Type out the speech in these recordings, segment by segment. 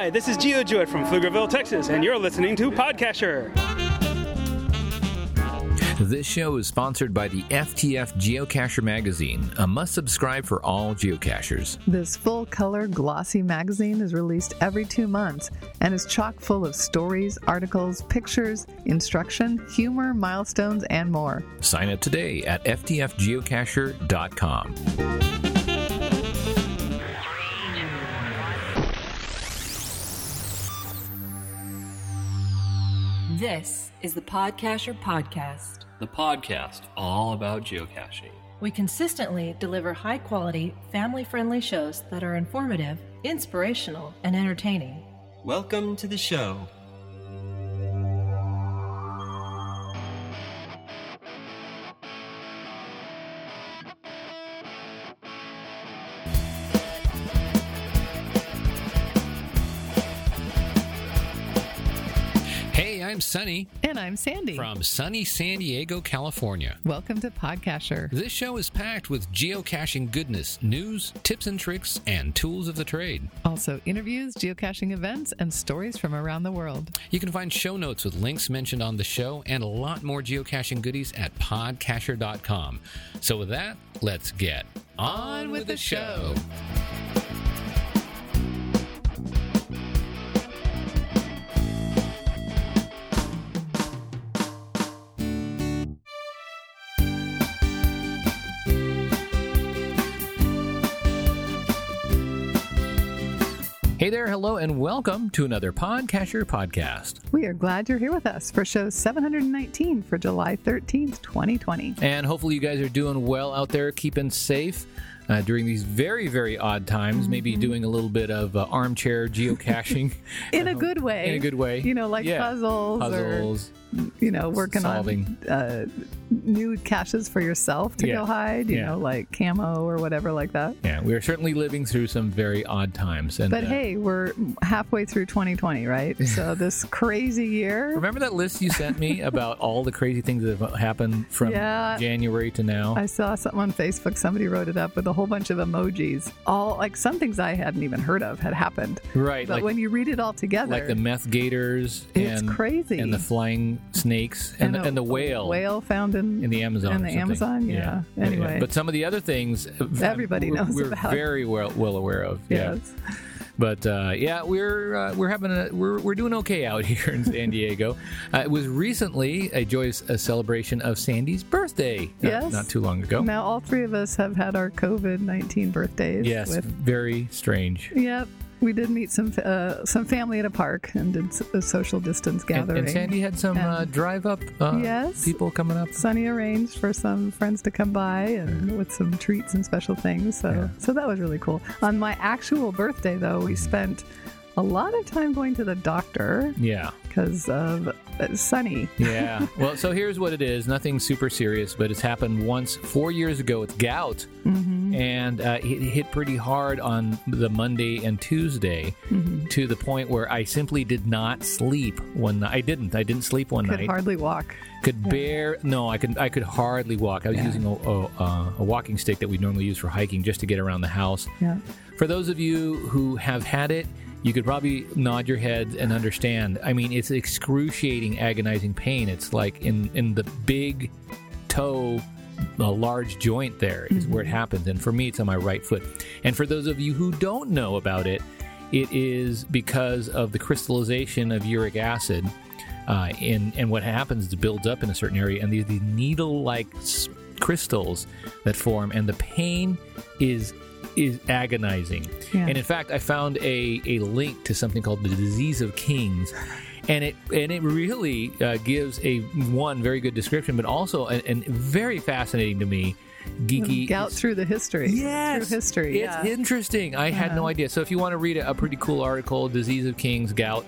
Hi, this is Geo Jewett from Pflugerville, Texas, and you're listening to Podcacher. This show is sponsored by the FTF Geocacher magazine, a must subscribe for all geocachers. This full color, glossy magazine is released every two months and is chock full of stories, articles, pictures, instruction, humor, milestones, and more. Sign up today at ftfgeocacher.com. This is the Podcacher Podcast. the podcast all about geocaching. We consistently deliver high quality, family friendly shows that are informative, inspirational, and entertaining. Welcome to the show. I'm Sunny And I'm Sandy. from sunny San Diego, California. Welcome to Podcacher. This show is packed with geocaching goodness, news, tips and tricks, and tools of the trade. Also, interviews, geocaching events, and stories from around the world. You can find show notes with links mentioned on the show and a lot more geocaching goodies at podcacher.com. So, with that, let's get on with the show. Hey there, hello, and welcome to another Podcacher podcast. We are glad you're here with us for show 719 for July 13th, 2020. And hopefully, you guys are doing well out there, keeping safe uh, during these very, very odd times. Maybe doing a little bit of uh, armchair geocaching In a good way. in a good way. You know, like Yeah. puzzles, puzzles. You know, working solving. on uh, new caches for yourself to Yeah. go hide, you Yeah. know, like camo or whatever like that. Yeah, we are certainly living through some very odd times. And But uh, hey, we're halfway through 2020, right? So this crazy year. remember that list you sent me about all the crazy things that have happened from Yeah. January to now? I saw something on Facebook. Somebody wrote it up with a whole bunch of emojis. All like some things I hadn't even heard of had happened. right, But like when you read it all together, like the meth gators It's and crazy. and the flying snakes and, the, a and the whale whale found in, in the Amazon. in the. Amazon, yeah. Anyway. but some of the other things uh, Everybody we're- knows we're about. very well well aware of. Yeah. Yes. But uh, yeah, we're uh, we're having a we're, we're doing okay out here in San Diego. Uh, it was recently a joyous uh celebration of Sandy's birthday. not- Yes. not too long ago. Now all three of us have had our COVID nineteen birthdays. yes, With, very strange. yep. We did meet some uh, some family at a park and did a social distance gathering. and Sandy had some uh, drive up uh, Yes. people coming up. Sunny arranged for some friends to come by and with some treats and special things. So so that was really cool. On my actual birthday though, we spent a lot of time going to the doctor Yeah, because of Sunny. yeah. well, so here's what it is. Nothing super serious, but it's happened once four years ago with gout, Mm-hmm. and uh, it hit pretty hard on the Monday and Tuesday Mm-hmm. to the point where I simply did not sleep one night. I didn't. I didn't sleep one night. I Could night. hardly walk. could bear no. I could. I could hardly walk. I was Yeah. using a, a, uh, a walking stick that we normally use for hiking just to get around the house. Yeah. For those of you who have had it, you could probably nod your head and understand. I mean, it's excruciating, agonizing pain. It's like in in the big toe, a large joint there is where it happens. And for me, it's on my right foot. And for those of you who don't know about it, it is because of the crystallization of uric acid. Uh, and, and what happens is it builds up in a certain area, and these, these needle like crystals that form, and the pain is is agonizing. Yeah. And in fact, I found a, a link to something called the disease of kings. And it and it really uh, gives a one very good description, but also and very fascinating to me, geeky Gout through the history. Yes, Through history. It's yeah. Uh-huh. interesting. I had no idea. So if you want to read a, a pretty cool article, "Disease of Kings," gout,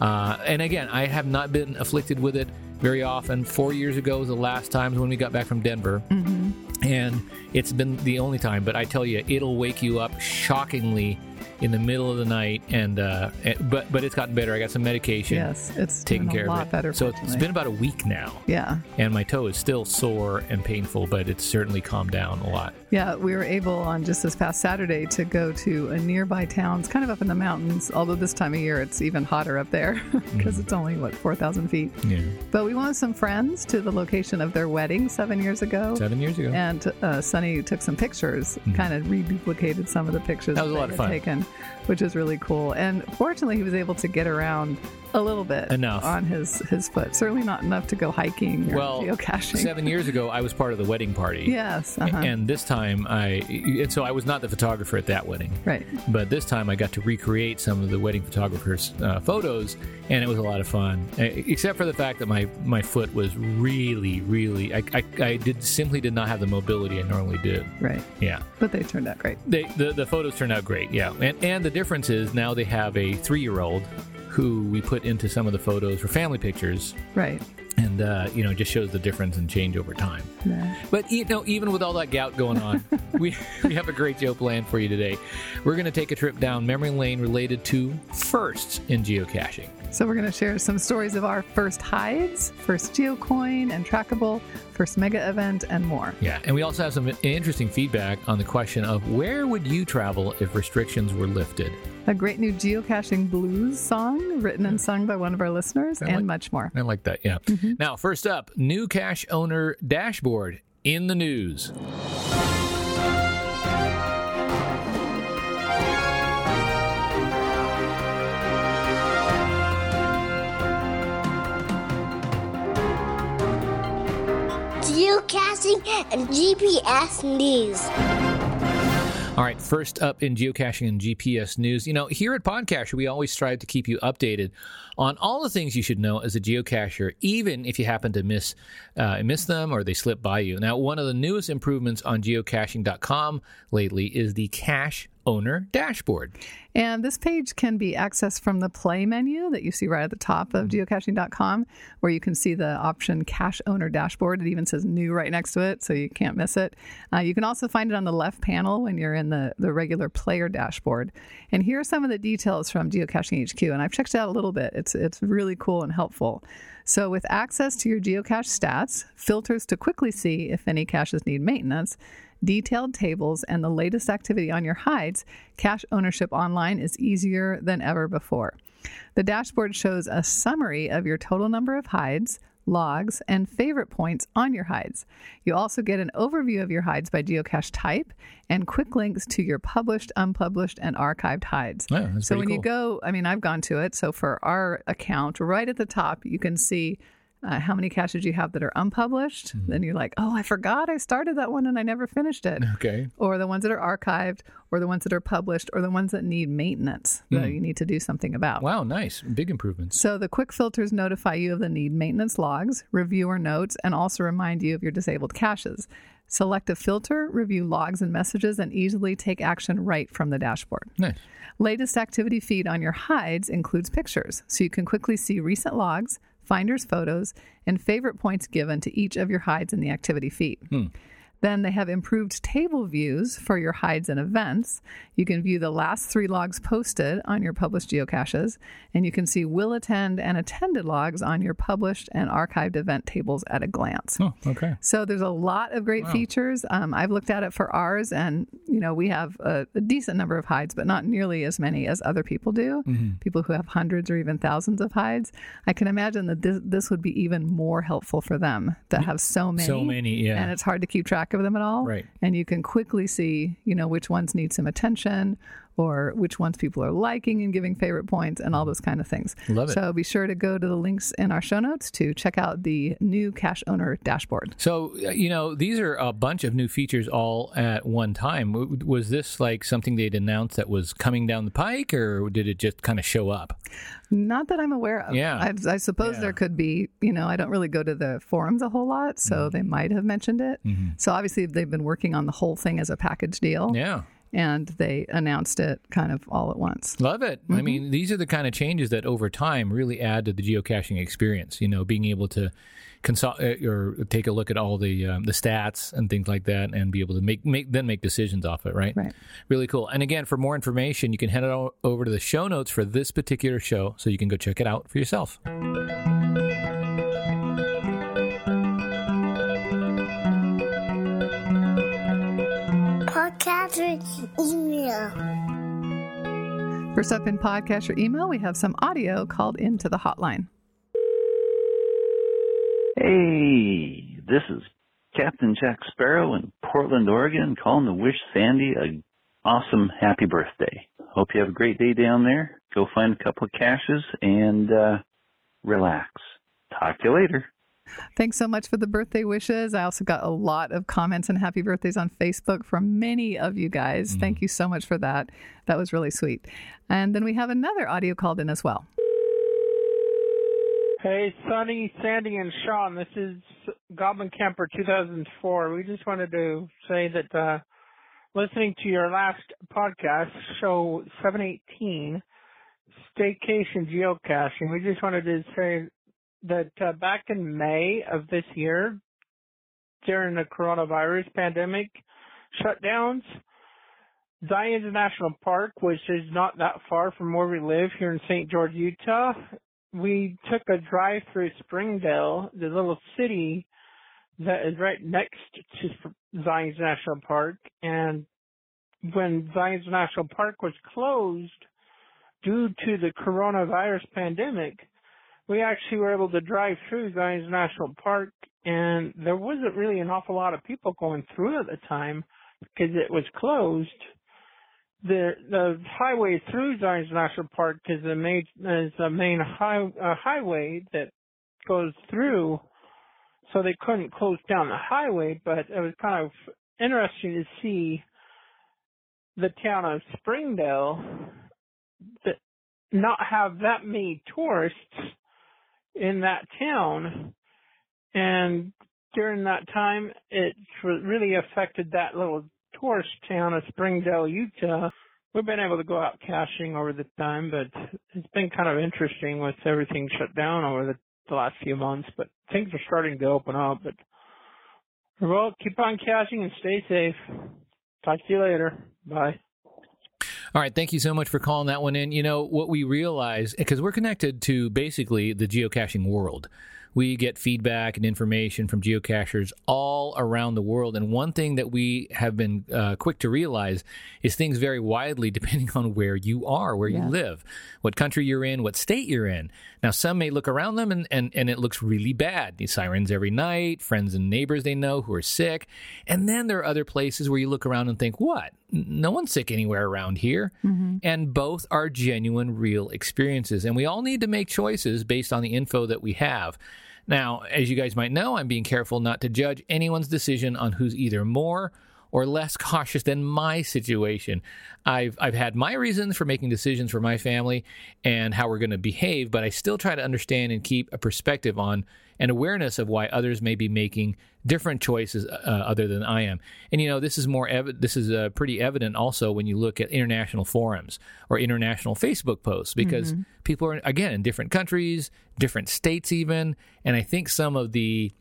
uh, and again, I have not been afflicted with it very often. Four years ago was the last time when we got back from Denver, Mm-hmm. and it's been the only time. But I tell you, it'll wake you up shockingly in the middle of the night, and uh, but but it's gotten better. I got some medication. Yes, it's taken care a lot of it. better. so it's been about a week now, yeah, and my toe is still sore and painful, but it's certainly calmed down a lot. yeah. We were able on just this past Saturday to go to a nearby town. It's kind of up in the mountains. Although this time of year it's even hotter up there because it's only what four thousand feet. Yeah, But we went some friends to the location of their wedding seven years ago. seven years ago. And uh, Sunny took some pictures, kind of reduplicated some of the pictures. That was a lot of had fun. taken, again which is really cool. And fortunately, he was able to get around a little bit Enough. on his his foot. Certainly not enough to go hiking or well, geocaching. seven years ago, I was part of the wedding party. Yes. Uh-huh. And this time, I and so I was not the photographer at that wedding. right. But this time I got to recreate some of the wedding photographer's uh, photos, and it was a lot of fun. Except for the fact that my, my foot was really, really, I, I, I did simply did not have the mobility I normally do. Right. Yeah, But they turned out great. they, the the photos turned out great. Yeah, and and the difference is now they have a three year old who we put into some of the photos for family pictures, Right. and uh, you know just shows the difference and change over time. Yeah. But you know, even with all that gout going on, we we have a great show planned for you today. We're going to take a trip down memory lane related to firsts in geocaching. So we're going to share some stories of our first hides, first geocoin and trackable, first mega event, and more. Yeah, and we also have some interesting feedback on the question of where would you travel if restrictions were lifted. A great new geocaching blues song written and sung by one of our listeners, I and like- much more. I like that. Yeah. Mm-hmm. Now, first up, new cache owner dashboard in the news. Geocaching and GPS news. All right, first up in geocaching and GPS news. You know, here at Podcacher, we always strive to keep you updated on all the things you should know as a geocacher, even if you happen to miss uh, miss them or they slip by you. Now, one of the newest improvements on geocaching.com lately is the cache owner dashboard. And this page can be accessed from the play menu that you see right at the top of geocaching.com, where you can see the option cache owner dashboard. It even says new right next to it, so you can't miss it. Uh, you can also find it on the left panel when you're in the, the regular player dashboard. And here are some of the details from Geocaching HQ. And I've checked it out a little bit, it's, it's really cool and helpful. So, with access to your geocache stats, filters to quickly see if any caches need maintenance, detailed tables, and the latest activity on your hides, cache ownership online is easier than ever before. The dashboard shows a summary of your total number of hides, logs, and favorite points on your hides. You also get an overview of your hides by geocache type and quick links to your published, unpublished, and archived hides. That's so when you go, I mean, I've gone to it. So for our account, right at the top, you can see uh, how many caches you have that are unpublished. Mm-hmm. Then you're like, oh, I forgot I started that one and I never finished it. Okay. Or the ones that are archived, or the ones that are published, or the ones that need maintenance that you need to do something about. Hmm. Wow, nice. Big improvements. So the quick filters notify you of the need maintenance logs, reviewer notes, and also remind you of your disabled caches. Select a filter, review logs and messages, and easily take action right from the dashboard. Nice. Latest activity feed on your hides includes pictures, so you can quickly see recent logs, finder's photos, and favorite points given to each of your hides in the activity feed. Hmm. Then they have improved table views for your hides and events. You can view the last three logs posted on your published geocaches, and you can see will attend and attended logs on your published and archived event tables at a glance. Oh, okay. So there's a lot of great features. Um, I've looked at it for ours, and you know we have a, a decent number of hides, but not nearly as many as other people do. Mm-hmm. People who have hundreds or even thousands of hides. I can imagine that this this would be even more helpful for them that have so many. So many, yeah. And it's hard to keep track of them at all. Right. And you can quickly see, you know, which ones need some attention or which ones people are liking and giving favorite points and all those kind of things. Love it. So be sure to go to the links in our show notes to check out the new cache owner dashboard. So, uh, you know, these are a bunch of new features all at one time. Was this like something they'd announced that was coming down the pike, or did it just kind of show up? Not that I'm aware of. Yeah. I, I suppose Yeah. there could be, you know, I don't really go to the forums a whole lot, so Mm-hmm. they might have mentioned it. So obviously they've been working on the whole thing as a package deal. Yeah. And they announced it kind of all at once. Love it. I mean, these are the kind of changes that over time really add to the geocaching experience. You know, being able to consult uh, or take a look at all the um, the stats and things like that, and be able to make make then make decisions off it. Right. Right. Really cool. And again, for more information, you can head over to the show notes for this particular show, so you can go check it out for yourself. Podcacher email. First up in podcast or email, we have some audio called into the hotline. Hey, this is Captain Jack Sparrow in Portland, Oregon, calling to wish Sandy a awesome happy birthday. Hope you have a great day down there. Go find a couple of caches and uh, relax. Talk to you later. Thanks so much for the birthday wishes. I also got a lot of comments and happy birthdays on Facebook from many of you guys. Thank you so much for that. That was really sweet. And then we have another audio called in as well. Hey, Sunny, Sandy, and Sean. This is Goblin Camper 2004. We just wanted to say that uh, listening to your last podcast, show 718, Staycation Geocaching, we just wanted to say that uh, back in May of this year, during the coronavirus pandemic shutdowns, Zion's National Park, which is not that far from where we live here in St. George, Utah, we took a drive through Springdale, the little city that is right next to Zion's National Park. And when Zion's National Park was closed due to the coronavirus pandemic, we actually were able to drive through Zion's National Park and there wasn't really an awful lot of people going through at the time because it was closed the the highway through Zion's National Park is the main is the main high, uh, highway that goes through, so they couldn't close down the highway. But it was kind of interesting to see the town of Springdale that not have that many tourists in that town, and during that time, it really affected that little tourist town of Springdale, Utah. We've been able to go out caching over the time, but it's been kind of interesting with everything shut down over the, the last few months. But things are starting to open up. But well, keep on caching and stay safe. Talk to you later. Bye. All right, thank you so much for calling that one in. You know, what we realize, because we're connected to basically the geocaching world. We get feedback and information from geocachers all around the world. And one thing that we have been uh, quick to realize is things vary widely depending on where you are, where Yeah. you live, what country you're in, what state you're in. Now, some may look around them and, and, and it looks really bad. These sirens every night, friends and neighbors they know who are sick. And then there are other places where you look around and think, what? No one's sick anywhere around here. And both are genuine, real experiences. And we all need to make choices based on the info that we have. Now, as you guys might know, I'm being careful not to judge anyone's decision on who's either more or less cautious than my situation. I've I've had my reasons for making decisions for my family and how we're going to behave, but I still try to understand and keep a perspective on and awareness of why others may be making different choices uh, other than I am. And you know, this is more evi- this is uh, pretty evident also when you look at international forums or international Facebook posts because people are again in different countries, different states even, and I think some of the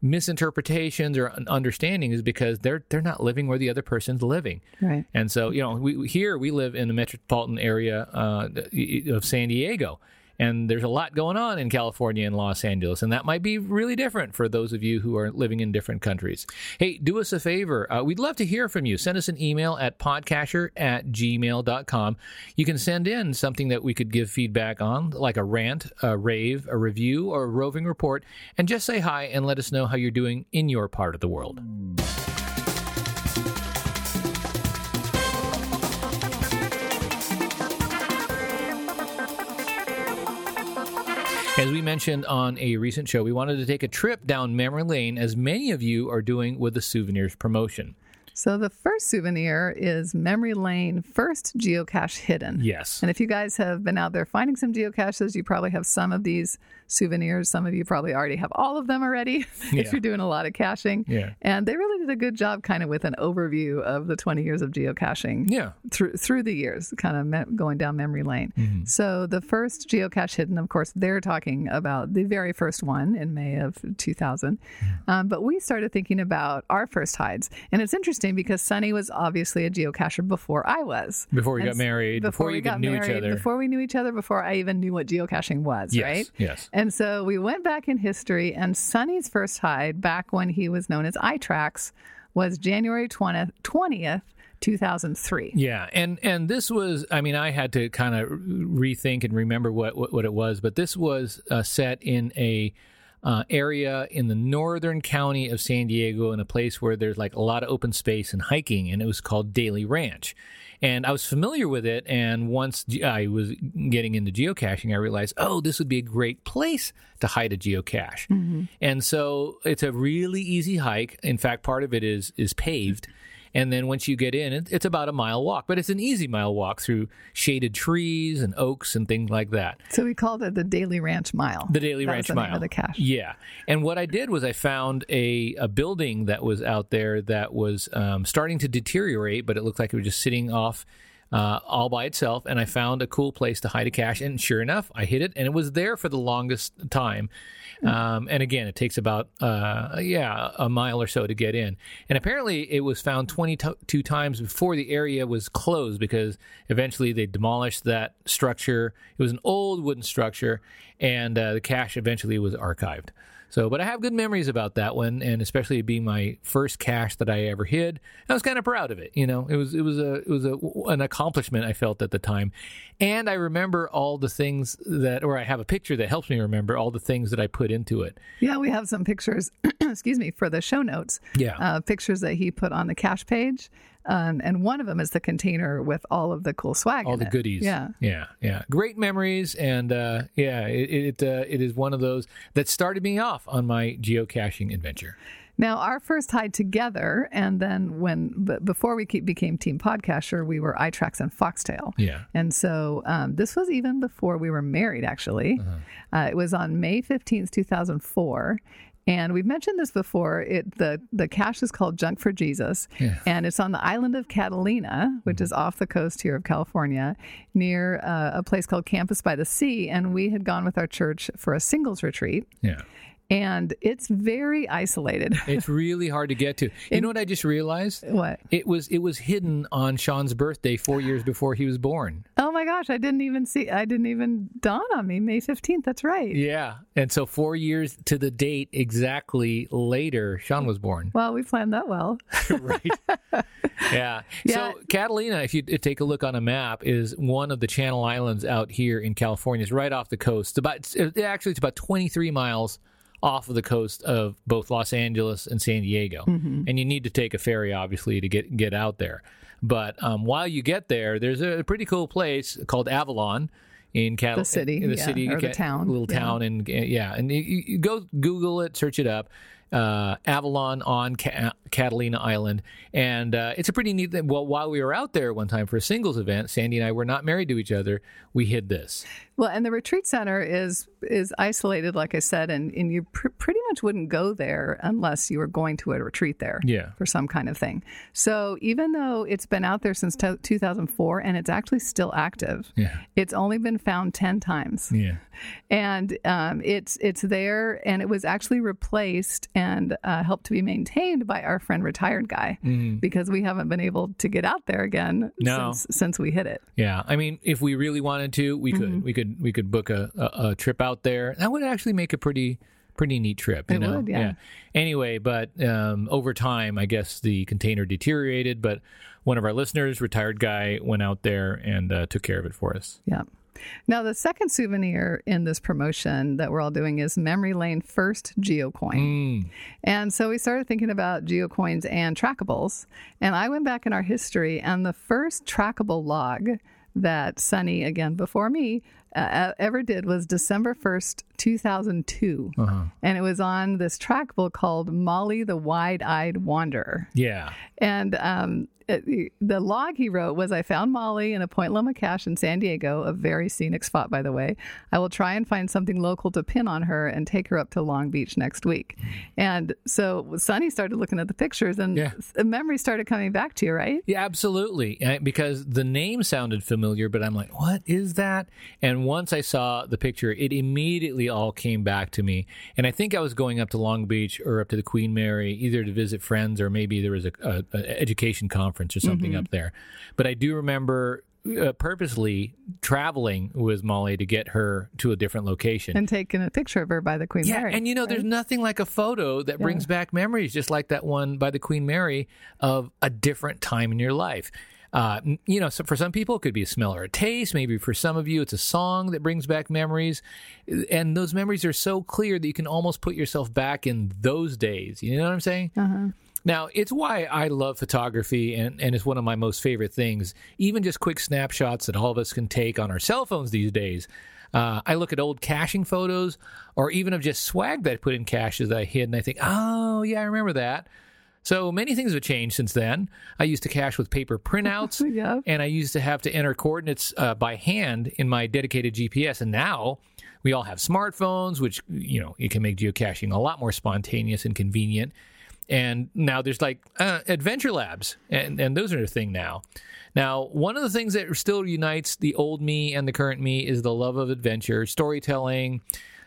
misinterpretations or understanding is because they're they're not living where the other person's living. Right. And so, you know, we here we live in the metropolitan area uh, of San Diego, and there's a lot going on in California and Los Angeles, and that might be really different for those of you who are living in different countries. Hey, do us a favor. Uh, we'd love to hear from you. Send us an email at podcacher at gmail.com. You can send in something that we could give feedback on, like a rant, a rave, a review, or a roving report, and just say hi and let us know how you're doing in your part of the world. As we mentioned on a recent show, we wanted to take a trip down memory lane, as many of you are doing with the souvenirs promotion. So the first souvenir is Memory Lane First Geocache Hidden. Yes. And if you guys have been out there finding some geocaches, you probably have some of these souvenirs. Some of you probably already have all of them already Yeah. if you're doing a lot of caching. Yeah. And they really did a good job kind of with an overview of the 20 years of geocaching Yeah. through through the years, kind of me- going down memory lane. Mm-hmm. So the first geocache hidden, of course, they're talking about the very first one in May of 2000. Um, but we started thinking about our first hides, and it's interesting because Sunny was obviously a geocacher before I was. Before we And got married, before, we we got knew married, each other. before we knew each other, before I even knew what geocaching was, yes. right? Yes. And so we went back in history, and Sunny's first hide, back when he was known as iTrax, was January 20th, 20th 2003. Yeah, and and this was, I mean, I had to kind of rethink and remember what what, what it was, but this was uh, set in a uh, area in the northern county of San Diego, in a place where there's like a lot of open space and hiking, and it was called Daley Ranch. And I was familiar with it, and once I was getting into geocaching, I realized, oh, this would be a great place to hide a geocache. Mm-hmm. And so it's a really easy hike. In fact, part of it is is paved. And then once you get in, it, it's about a mile walk, but it's an easy mile walk through shaded trees and oaks and things like that. So we called it the Daley Ranch Mile. The Daley That Ranch the Mile. the cache. Yeah. And what I did was I found a, a building that was out there that was um, starting to deteriorate, but it looked like it was just sitting off uh, all by itself. And I found a cool place to hide a cache. And sure enough, I hit it, and it was there for the longest time. Um, and again, it takes about, uh, yeah, a mile or so to get in. And apparently, it was found 22 times before the area was closed because eventually they demolished that structure. It was an old wooden structure, and uh, the cache eventually was archived. So, but I have good memories about that one, and especially it being my first cache that I ever hid. I was kind of proud of it. You know, it was it was a it was a, an accomplishment I felt at the time, and I remember all the things that, or I have a picture that helps me remember all the things that I put into it. Yeah, we have some pictures, excuse me, for the show notes. Yeah. Uh, pictures that he put on the cache page. Um, and one of them is the container with all of the cool swag. all the it. goodies. Yeah. yeah, yeah. Great memories, and uh, yeah, it it, uh, it is one of those that started me off on my geocaching adventure. Now, our first hide together, and then when but before we ke- became Team Podcacher, we were iTrax and Foxtail. Yeah. And so um, this was even before we were married, actually. Uh-huh. Uh, it was on May 15th, 2004. And we've mentioned this before. It the the cache is called Junk for Jesus, Yeah. and it's on the island of Catalina, which is off the coast here of California, near uh, a place called Campus by the Sea. And we had gone with our church for a singles retreat, Yeah. And it's very isolated. It's really hard to get to. You know what I just realized? what? It was it was hidden on Sean's birthday four years before he was born. Oh my gosh, I didn't even see. I didn't even dawn on me. May fifteenth. That's right. Yeah, and so four years to the date exactly later, Sean was born. Well, we planned that well. right. Yeah. Yeah. So Catalina, if you take a look on a map, is one of the Channel Islands out here in California. It's right off the coast. It's about it's, actually it's about 23 miles off of the coast of both Los Angeles and San Diego, and you need to take a ferry obviously to get get out there. But um, while you get there, there's a pretty cool place called Avalon. In The city, in the yeah, city, or the Ca- town, little yeah. town, and yeah, and you, you go Google it, search it up, uh, Avalon on Ca- Catalina Island, and uh, it's a pretty neat thing. Well, while we were out there one time for a singles event, Sandy and I were not married to each other. We hid this. Well, and the retreat center is is isolated, like I said, and, and you pr- pretty much wouldn't go there unless you were going to a retreat there Yeah. for some kind of thing. So even though it's been out there since to 2004 and it's actually still active, Yeah. it's only been found 10 times. Yeah. and um, it's it's there, and it was actually replaced and uh, helped to be maintained by our friend retired guy because we haven't been able to get out there again Mm-hmm. No. since since we hit it. Yeah, I mean, if we really wanted to, we Mm-hmm. could. We could. We could book a, a, a trip out there. That would actually make a pretty pretty neat trip. You It know? would, yeah. Anyway, but um, over time, I guess the container deteriorated. But one of our listeners, retired guy, went out there and uh, took care of it for us. Yeah. Now, the second souvenir in this promotion that we're all doing is Memory Lane First Geocoin. Mm. And so we started thinking about geocoins and trackables. And I went back in our history, and the first trackable log that Sunny, again before me, uh, ever did was December 1st, 2002. Uh-huh. And it was on this trackable called Molly the Wide Eyed Wanderer. Yeah. And um, the log he wrote was I found Molly in a Point Loma cache in San Diego, a very scenic spot, by the way. I will try and find something local to pin on her and take her up to Long Beach next week. And so Sunny started looking at the pictures and Yeah. memory started coming back to you, right? Yeah, absolutely. Uh, Because the name sounded familiar, but I'm like, what is that? And once I saw the picture, it immediately all came back to me. And I think I was going up to Long Beach or up to the Queen Mary, either to visit friends or maybe there was a, a, a education conference or something up there. But I do remember uh, purposely traveling with Molly to get her to a different location. And taking a picture of her by the Queen Yeah, Mary. and you know, there's nothing like a photo that brings back memories, just like that one by the Queen Mary of a different time in your life. Uh, you know, so for some people, it could be a smell or a taste. Maybe for some of you, it's a song that brings back memories. And those memories are so clear that you can almost put yourself back in those days. You know what I'm saying? Now, it's why I love photography and, and it's one of my most favorite things. Even just quick snapshots that all of us can take on our cell phones these days. Uh, I look at old caching photos or even of just swag that I put in caches that I hid and I think, oh, yeah, I remember that. So many things have changed since then. I used to cache with paper printouts, Yeah. and I used to have to enter coordinates uh, by hand in my dedicated GPS. And now we all have smartphones, which you know it can make geocaching a lot more spontaneous and convenient. And now there's like uh, adventure labs, and and those are a thing now. Now, one of the things that still unites the old me and the current me is the love of adventure, storytelling,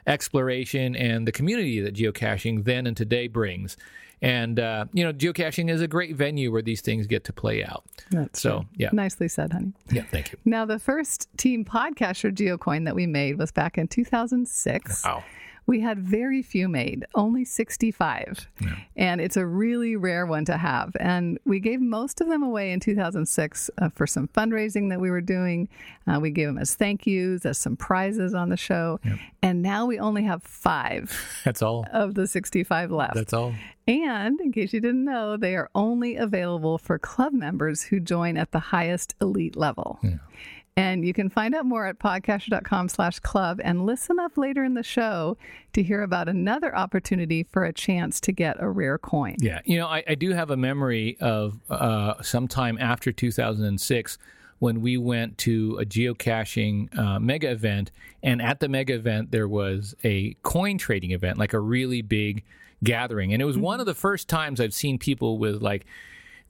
exploration, and the community that geocaching then and today brings. And uh, you know, geocaching is a great venue where these things get to play out. That's so, true. yeah. Nicely said, honey. Yeah, thank you. Now, the first Team Podcacher GeoCoin that we made was back in 2006. Wow. We had very few made, only 65. And it's a really rare one to have. And we gave most of them away in 2006 uh, for some fundraising that we were doing. Uh, we gave them as thank yous, as some prizes on the show. And now we only have five That's all. of the 65 left. That's all. And in case you didn't know, they are only available for club members who join at the highest elite level. And you can find out more at podcacher.com slash club and listen up later in the show to hear about another opportunity for a chance to get a rare coin. Yeah, you know, I, I do have a memory of uh, sometime after 2006 when we went to a geocaching uh, mega event, and at the mega event there was a coin trading event, like a really big gathering, and it was one of the first times I've seen people with like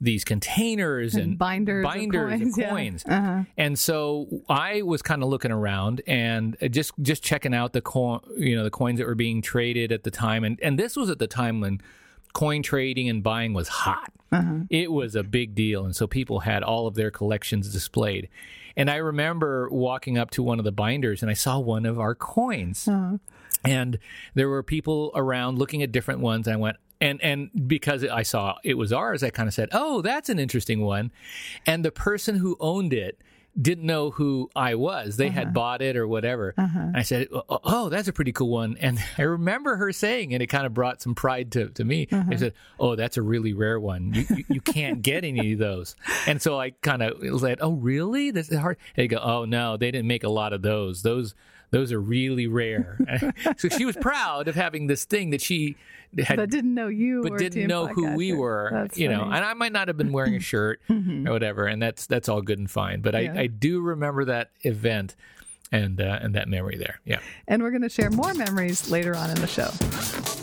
these containers and, And binders of binders coins, yeah. coins. Uh-huh. And so I was kind of looking around and uh, just just checking out the coin, you know, the coins that were being traded at the time. And and this was at the time when coin trading and buying was hot. Uh-huh. It was a big deal, and so people had all of their collections displayed. And I remember walking up to one of the binders and I saw one of our coins. Uh-huh. And there were people around looking at different ones. I went, and and because I saw it was ours, I kind of said, "Oh, that's an interesting one." And the person who owned it didn't know who I was. They had uh-huh. bought it or whatever. Uh-huh. And I said, oh, "Oh, "Oh, that's a pretty cool one." And I remember her saying, and it kind of brought some pride to, to me. I uh-huh. said, "Oh, that's a really rare one. You, you, you can't get any of those." And so I kind of said, "Oh, really? This is hard." They go, "Oh no, they didn't make a lot of those. Those." Those are really rare. so she was proud of having this thing that she had But didn't know you but didn't know who we were, That's you know. And I might not have been wearing a shirt or whatever, and that's that's all good and fine. But Yeah. I, I do remember that event and uh, and that memory there. Yeah. And we're going to share more memories later on in the show.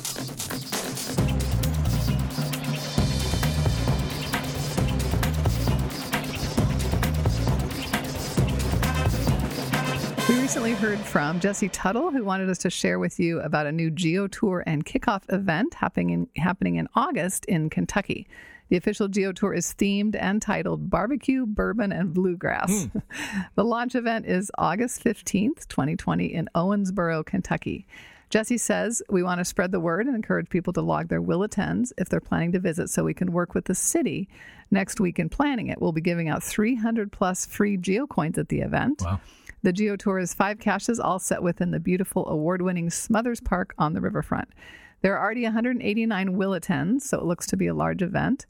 Recently heard from Jesse Tuttle, who wanted us to share with you about a new Geo Tour and kickoff event happening in, happening in August in Kentucky. The official Geo Tour is themed and titled Barbecue, Bourbon, and Bluegrass. Hmm. the launch event is August 15th, 2020, in Owensboro, Kentucky. Jesse says we want to spread the word and encourage people to log their will attends if they're planning to visit so we can work with the city next week in planning it. We'll be giving out 300 plus free geocoins at the event. Wow. The Geo Tour is five caches, all set within the beautiful award winning Smothers Park on the riverfront. There are already 189 will attend, so it looks to be a large event.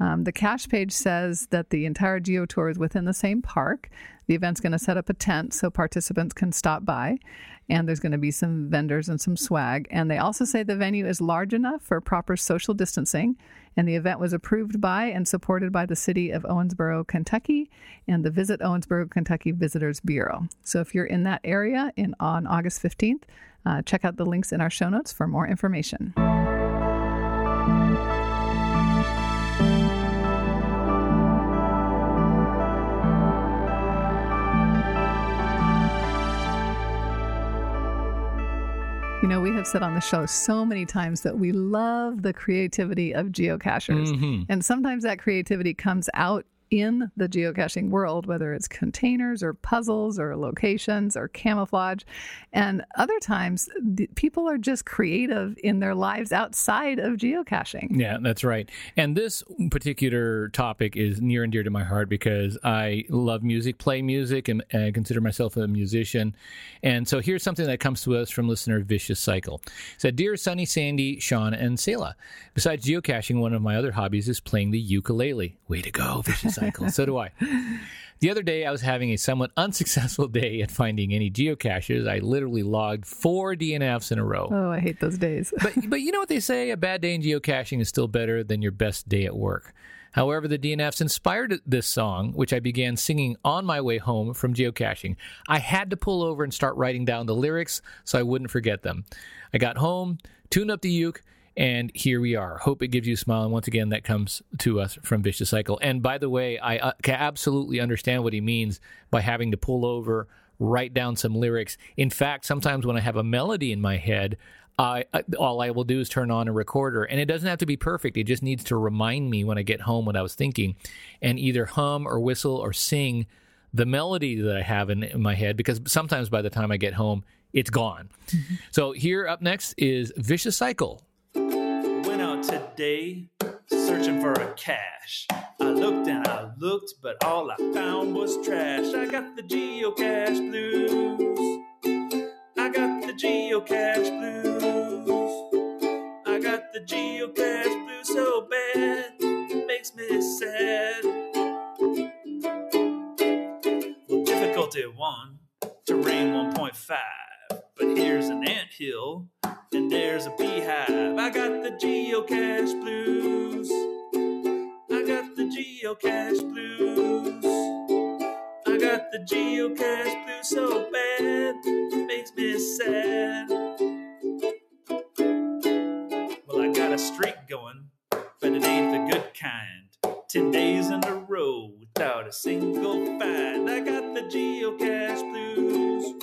Um, the cache page says that the entire Geo Tour is within the same park. The event's going to set up a tent so participants can stop by, and there's going to be some vendors and some swag. And they also say the venue is large enough for proper social distancing. And the event was approved by and supported by the city of Owensboro, Kentucky, and the Visit Owensboro, Kentucky Visitors Bureau. So if you're in that area in on August 15th, uh, check out the links in our show notes for more information. You know, we have said on the show so many times that we love the creativity of geocachers. Mm-hmm. And sometimes that creativity comes out in the geocaching world, whether it's containers or puzzles or locations or camouflage. And other times, people are just creative in their lives outside of geocaching. Yeah, that's right. And this particular topic is near and dear to my heart because I love music, play music, and, and consider myself a musician. And so here's something that comes to us from listener Vicious Cycle. It said, Dear Sunny, Sandy, Sean, and Selah, besides geocaching, one of my other hobbies is playing the ukulele. Way to go, Vicious Cycle. so do I. The other day, I was having a somewhat unsuccessful day at finding any geocaches. I literally logged four DNFs in a row. Oh, I hate those days. but but you know what they say? A bad day in geocaching is still better than your best day at work. However, the DNFs inspired this song, which I began singing on my way home from geocaching. I had to pull over and start writing down the lyrics so I wouldn't forget them. I got home, tuned up the uke, and here we are. Hope it gives you a smile. And once again, that comes to us from Vicious Cycle. And by the way, I uh, can absolutely understand what he means by having to pull over, write down some lyrics. In fact, sometimes when I have a melody in my head, I, all I will do is turn on a recorder, and it doesn't have to be perfect. It just needs to remind me when I get home what I was thinking, and either hum or whistle or sing the melody that I have in, in my head. Because sometimes by the time I get home, it's gone. Mm-hmm. So here up next is Vicious Cycle today searching for a cache. I looked and I looked, but all I found was trash. I got the geocache blues. I got the geocache blues. I got the geocache blues so bad, it makes me sad. Well, difficulty one, terrain 1.5, but here's an ant hill and there's a beehive. I got the geocache blues. I got the geocache blues. I got the geocache blues so bad, it makes me sad. Well, I got a streak going, but it ain't the good kind. Ten days in a row without a single find. I got the geocache blues.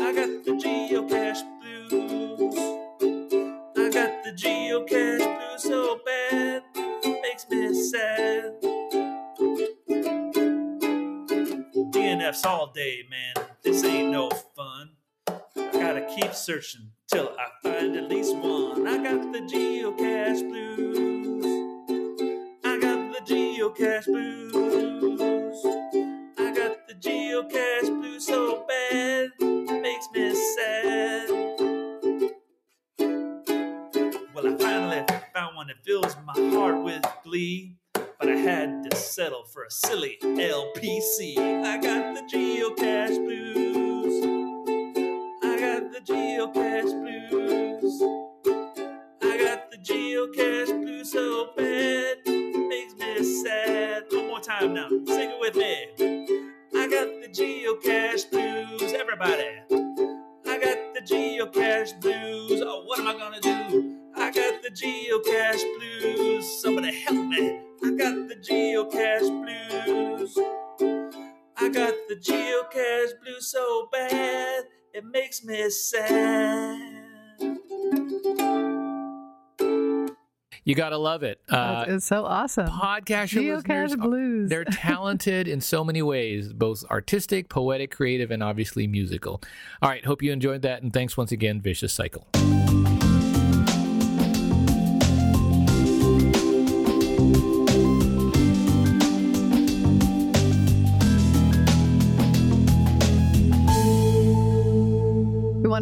I got the geocache blues. I got the geocache blues so bad, makes me sad. DNFs all day, man. This ain't no fun. I gotta keep searching till I find at least one. I got the geocache blues. I got the geocache blues. I got the geocache blues so bad, fills my heart with glee. But I had to settle for a silly LPC. I got the geocache blues. I got the geocache blues. I got the geocache blues so bad, makes me sad. One more time now, sing it with me. I got the geocache blues, everybody. I got the geocache blues. Oh, what am I gonna do? I got the geocache blues. Somebody help me. I got the geocache blues. I got the geocache blues so bad, it makes me sad. You gotta love it. Uh, it's so awesome. Podcacher Geocache listeners, blues. they're talented in so many ways, both artistic, poetic, creative, and obviously musical. All right, hope you enjoyed that, and thanks once again, Vicious Cycle.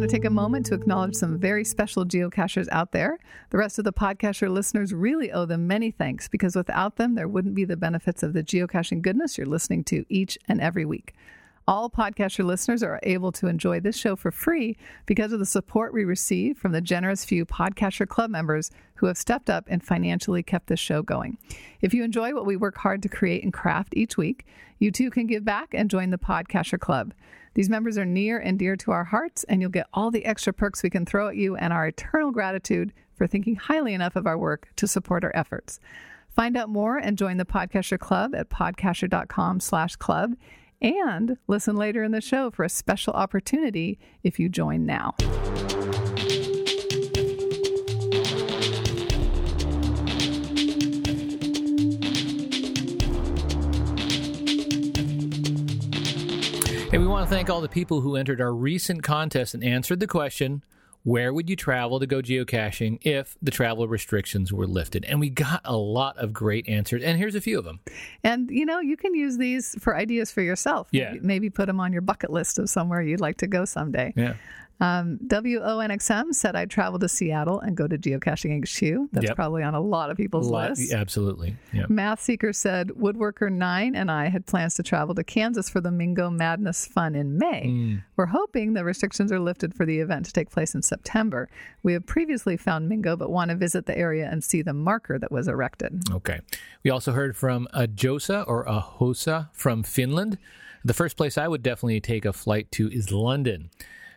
To take a moment to acknowledge some very special geocachers out there. The rest of the podcacher listeners really owe them many thanks because without them, there wouldn't be the benefits of the geocaching goodness you're listening to each and every week. All podcacher listeners are able to enjoy this show for free because of the support we receive from the generous few Podcacher Club members who have stepped up and financially kept this show going. If you enjoy what we work hard to create and craft each week, you too can give back and join the Podcacher Club. These members are near and dear to our hearts, and you'll get all the extra perks we can throw at you and our eternal gratitude for thinking highly enough of our work to support our efforts. Find out more and join the Podcacher Club at podcacher.com slash club and listen later in the show for a special opportunity if you join now. And we want to thank all the people who entered our recent contest and answered the question where would you travel to go geocaching if the travel restrictions were lifted? And we got a lot of great answers. And here's a few of them. And you know, you can use these for ideas for yourself. Yeah. Maybe, put them on your bucket list of somewhere you'd like to go someday. Yeah. Um, WONXM said I'd travel to Seattle and go to Geocaching HQ. That's Yep. probably on a lot of people's Lot- lists. absolutely. Yeah. Math Seeker said Woodworker9 and I had plans to travel to Kansas for the Mingo Madness Fun in May. Mm. We're hoping the restrictions are lifted for the event to take place in September. We have previously found Mingo but want to visit the area and see the marker that was erected. Okay. We also heard from a Josa or a Hosa from Finland. The first place I would definitely take a flight to is London.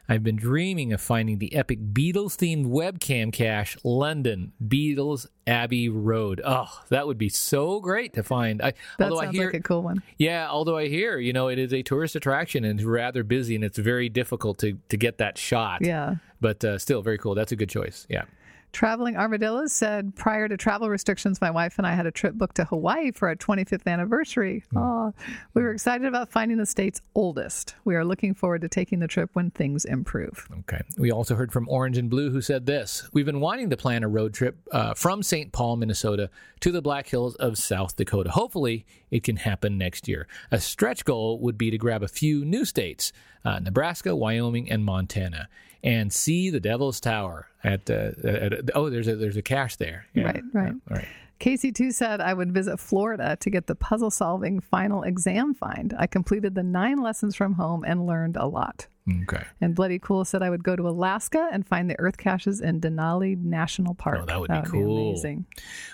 I've been dreaming of finding the epic Beatles themed webcam cache, London, Beatles Abbey Road. Oh, that would be so great to find. I, That although I sounds hear, like a cool one. yeah, although I hear, you know, it is a tourist attraction and it's rather busy and it's very difficult to, to get that shot. Yeah. But uh, still, very cool. That's a good choice. Yeah. Traveling Armadillos said prior to travel restrictions, my wife and I had a trip booked to Hawaii for our 25th anniversary. Oh, we were excited about finding the state's oldest. We are looking forward to taking the trip when things improve. Okay. We also heard from Orange and Blue, who said this We've been wanting to plan a road trip uh, from St. Paul, Minnesota to the Black Hills of South Dakota. Hopefully, it can happen next year. A stretch goal would be to grab a few new states uh, Nebraska, Wyoming, and Montana. And see the Devil's Tower at, uh, at oh there's a there's a cache there Yeah. Right, right. Right. Casey too said I would visit Florida to get the puzzle solving final exam find. I completed the nine lessons from home and learned a lot. Okay. And Bloody Cool said I would go to Alaska and find the earth caches in Denali National Park. Oh, that would be cool. amazing.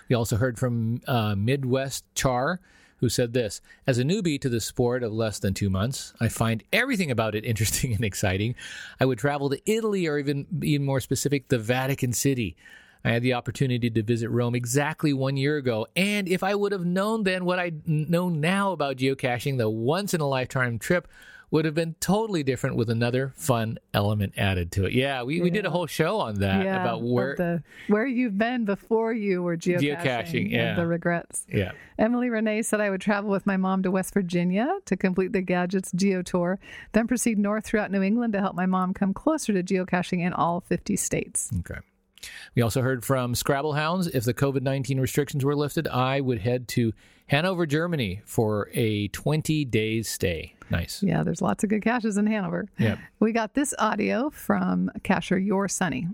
We also heard from uh, Midwest Char, who said this As a newbie to the sport of less than two months, I find everything about it interesting and exciting. I would travel to Italy, or even, even more specific, the Vatican City. I had the opportunity to visit Rome exactly one year ago, and if I would have known then what I know now about geocaching, the once in a lifetime trip would have been totally different with another fun element added to it. Yeah, we, we did a whole show on that yeah, about where. the, where you've been before you were geocaching, Geocaching, and yeah. the regrets. yeah. Emily Renee said I would travel with my mom to West Virginia to complete the Gadgets Geo Tour, then proceed north throughout New England to help my mom come closer to geocaching in all 50 states. Okay. We also heard from Scrabble Hounds. If the COVID 19 restrictions were lifted, I would head to Hanover, Germany for a 20 days stay. Nice. Yeah, there's lots of good caches in Hanover. Yep. We got this audio from cacher Your Sunny.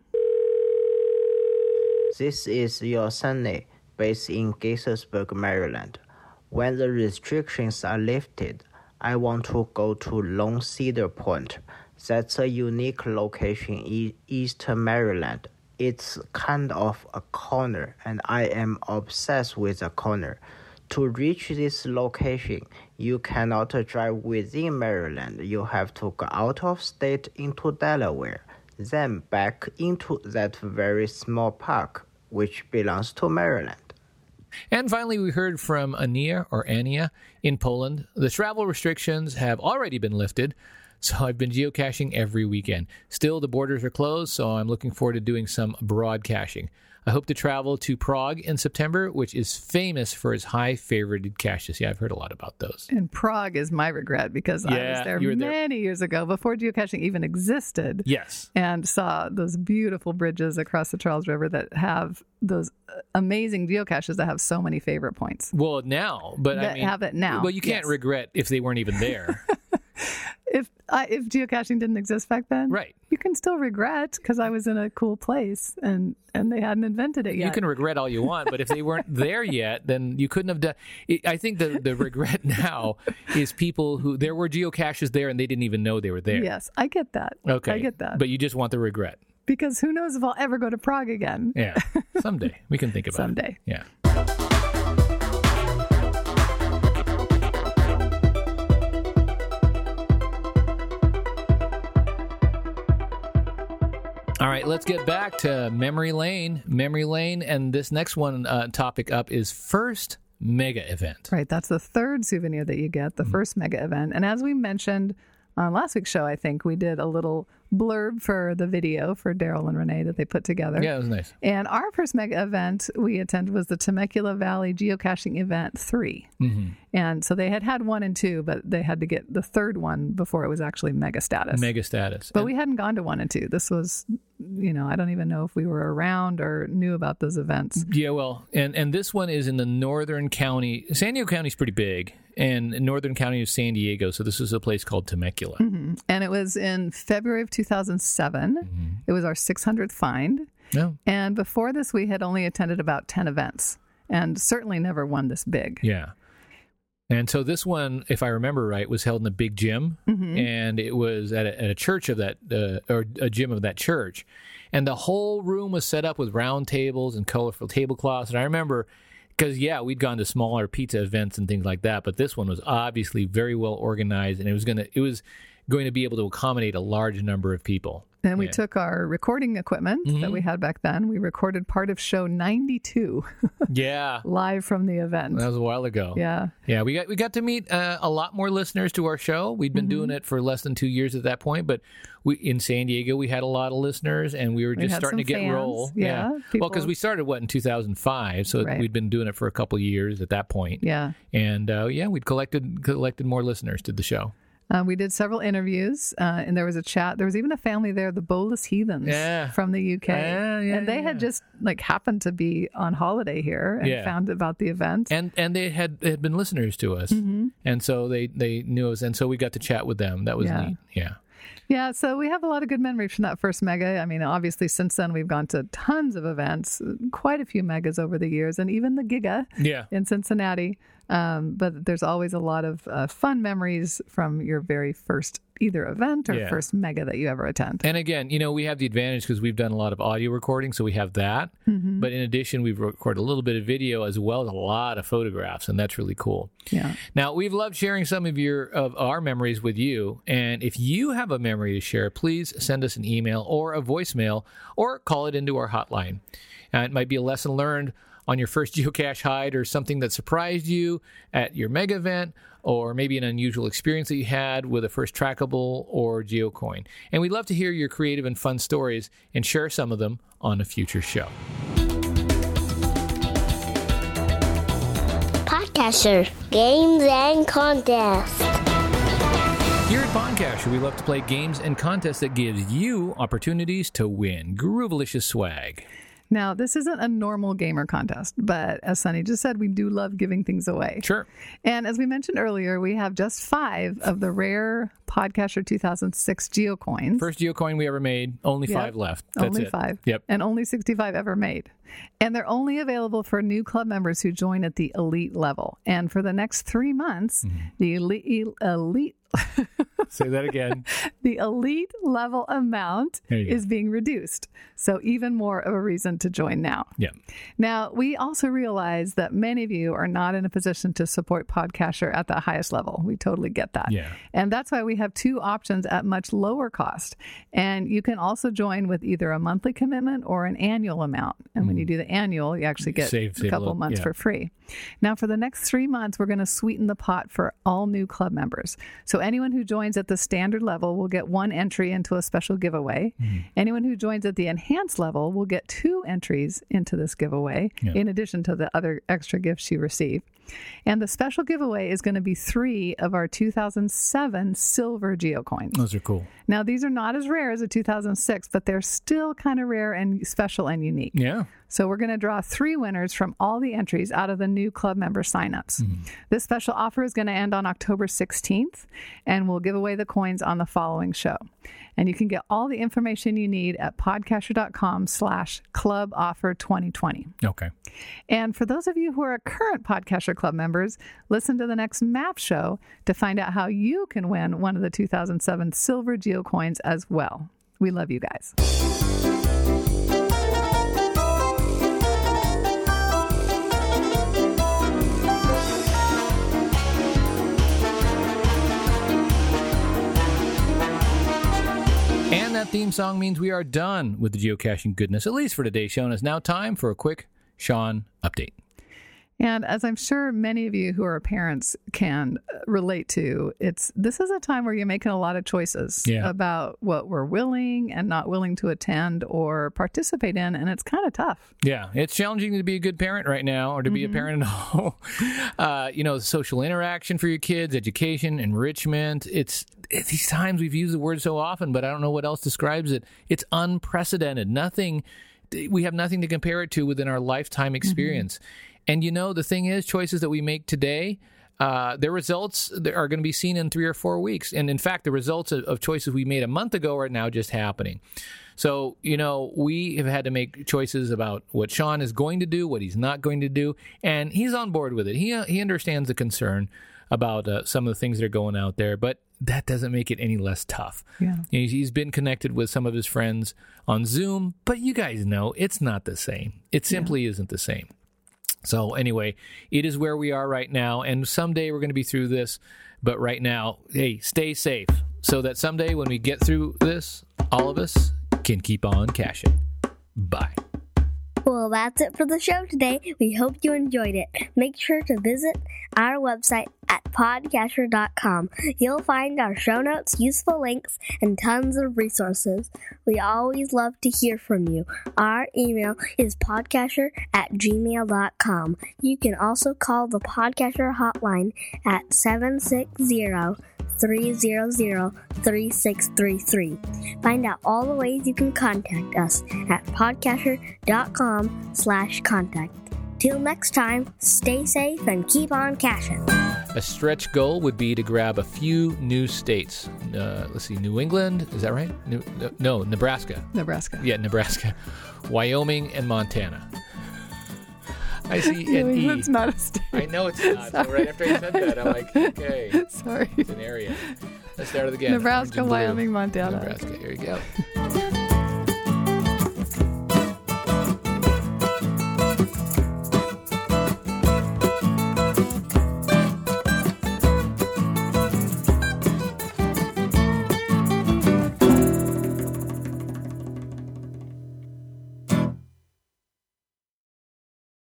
This is your Sunny, based in Gaithersburg, Maryland. When the restrictions are lifted, I want to go to Long Cedar Point. That's a unique location in eastern Maryland. It's kind of a corner, and I am obsessed with a corner. To reach this location, you cannot drive within Maryland. You have to go out of state into Delaware, then back into that very small park, which belongs to Maryland. And finally, we heard from Ania or Ania in Poland. The travel restrictions have already been lifted, so I've been geocaching every weekend. Still, the borders are closed, so I'm looking forward to doing some abroad caching. I hope to travel to Prague in September, which is famous for its high favorited caches. Yeah, I've heard a lot about those. And Prague is my regret because I was there there. many years ago before geocaching even existed. Yes. and saw those beautiful bridges across the Charles River that have those uh, amazing geocaches that have so many favorite points. Well, now, but I mean, have it now, Well, you can't yes. regret if they weren't even there. if I, if geocaching didn't exist back then, Right. You can still regret because I was in a cool place and and they hadn't invented it yet. You can regret all you want, but if they weren't there yet, then you couldn't have done. I think the the regret now is people who there were geocaches there and they didn't even know they were there. Yes, I get that. Okay. I get that. But you just want the regret. because who knows if I'll ever go to Prague again? Yeah. Someday we can think about Someday. it. Yeah. All right, let's get back to memory lane. Memory lane, and this next one uh, topic up is first mega event. Right. That's the third souvenir that you get, Mm-hmm. the first mega event. And as we mentioned on last week's show, I think we did a little blurb for the video for Daryl and Renee that they put together. Yeah, it was nice. And our first mega event we attended was the Temecula Valley Geocaching Event 3. Mm-hmm. And so they had had one and two, but they had to get the third one before it was actually mega status. Mega status. But we hadn't gone to one and two. This was, you know, I don't even know if we were around or knew about those events. Yeah, well, and and this one is in the northern county. San Diego County is pretty big, and northern county is San Diego. So this is a place called Temecula. hmm And it was in February of 2007. Mm-hmm. It was our 600th find. No. And before this, we had only attended about 10 events and certainly never won this big. Yeah. And so this one, if I remember right, was held in a big gym, Mhm. and it was at a, at a church of that, uh, or a gym of that church, and the whole room was set up with round tables and colorful tablecloths. And I remember, because yeah, we'd gone to smaller pizza events and things like that, but this one was obviously very well organized, and it was gonna, it was going to be able to accommodate a large number of people. And we Yeah. took our recording equipment that Mhm. we had back then. We recorded part of show 92 Yeah, live from the event. that was a while ago. Yeah. Yeah, we got we got to meet uh, a lot more listeners to our show. We'd been Mm-hmm. doing it for less than two years at that point, but we in San Diego we had a lot of listeners, and we were just had starting to get fans, roll. yeah, well, people- because we started what in 2005, so Right. we'd been doing it for a couple years at that point. Yeah. and uh, yeah, we'd collected collected more listeners to the show. Uh, we did several interviews, uh, and there was a chat. There was even a family there, the Bolus Heathens Yeah. from the UK. Yeah, yeah, and they had just like happened to be on holiday here and found about the event. And and they had they had been listeners to us, Mhm. and so they they knew us, and so we got to chat with them. That was Yeah. neat. Yeah. Yeah, so we have a lot of good memories from that first mega. I mean, obviously, since then we've gone to tons of events, quite a few megas over the years, and even the Giga Yeah. in Cincinnati. Um, but there's always a lot of uh, fun memories from your very first either event or Yeah. first mega that you ever attend. And again, you know, we have the advantage because we've done a lot of audio recording, so we have that. Mhm. But in addition, we've recorded a little bit of video as well as a lot of photographs, and that's really cool. Yeah. Now, we've loved sharing some of your of our memories with you, and if you have a memory to share, please send us an email or a voicemail or call it into our hotline. Uh, it might be a lesson learned on your first geocache hide or something that surprised you at your mega event or maybe an unusual experience that you had with a first trackable or geocoin. And we'd love to hear your creative and fun stories and share some of them on a future show. Podcacher Games and Contests. Here at Podcacher, we love to play games and contests that gives you opportunities to win groovalicious swag. Now, this isn't a normal gamer contest, but as Sunny just said, we do love giving things away. Sure. And as we mentioned earlier, we have just five of the rare Podcacher 2006 geocoins. First geocoin we ever made, only Yep. five left. That's only it. five. Yep. And only 65 ever made. And they're only available for new club members who join at the elite level. And for the next three months, Mm-hmm. the elite, elite Say that again. the elite level amount There you go. is being reduced. So, even more of a reason to join now. yeah. Now, we also realize that many of you are not in a position to support Podcacher at the highest level. We totally get that. Yeah. And that's why we have two options at much lower cost. And you can also join with either a monthly commitment or an annual amount. And when you mm. do the annual, you actually get Save- a save a couple little- months yeah. for free. Now, for the next three months, we're going to sweeten the pot for all new club members. So, anyone who joins at the standard level will get one entry into a special giveaway. Mm-hmm. Anyone who joins at the enhanced level will get two entries into this giveaway, Yeah. in addition to the other extra gifts you receive. And the special giveaway is going to be three of our 2007 silver geocoins. Those are cool. Now, these are not as rare as a 2006, but they're still kind of rare and special and unique. Yeah. So we're going to draw three winners from all the entries out of the new club member signups. Mm-hmm. This special offer is going to end on October 16th, and we'll give away away the coins on the following show. And you can get all the information you need at podcacher.com slash club offer 2020. Okay. And for those of you who are current Podcacher Club members, listen to the next map show to find out how you can win one of the 2007 silver geocoins as well. We love you guys. And that theme song means we are done with the geocaching goodness, at least for today's show. And it's now time for a quick Sean update. And as I'm sure many of you who are parents can uh, relate to, it's this is a time where you're making a lot of choices Yeah. about what we're willing and not willing to attend or participate in, and it's kind of tough. Yeah, it's challenging to be a good parent right now, or to be a parent at all. Uh, you know, social interaction for your kids, education, enrichment. It's, it's these times we've used the word so often, but I don't know what else describes it. It's unprecedented. Nothing. We have nothing to compare it to within our lifetime experience. And you know, the thing is, choices that we make today. Uh, their results are going to be seen in three or four weeks. And in fact, the results of, of choices we made a month ago are now just happening. So, you know, we have had to make choices about what Sean is going to do, what he's not going to do, and he's on board with it. He he understands the concern about uh, some of the things that are going out there, but that doesn't make it any less tough. Yeah. He's, he's been connected with some of his friends on Zoom, but you guys know it's not the same. It simply isn't the same. So anyway, it is where we are right now, and someday we're going to be through this. But right now, hey, stay safe, so that someday when we get through this, all of us can keep on caching. Bye. Well, that's it for the show today. We hope you enjoyed it. Make sure to visit our website at podcacher.com. You'll find our show notes, useful links, and tons of resources. We always love to hear from you. Our email is podcasher at gmail.com. You can also call the Podcacher hotline at 760 300 3633. Find out all the ways you can contact us at podcacher.com slash contact. Till next time, stay safe and keep on caching. A stretch goal would be to grab a few new states. Uh, let's see, New England, is that right? New, no, Nebraska. Nebraska. Yeah, Nebraska, Wyoming, and Montana. I see an E. England's not a state. I know it's not. So right after I said that, I'm like, okay, Sorry. it's an area. Let's start it again. Nebraska, Orange and blue. Wyoming, Montana. Nebraska. Here you go.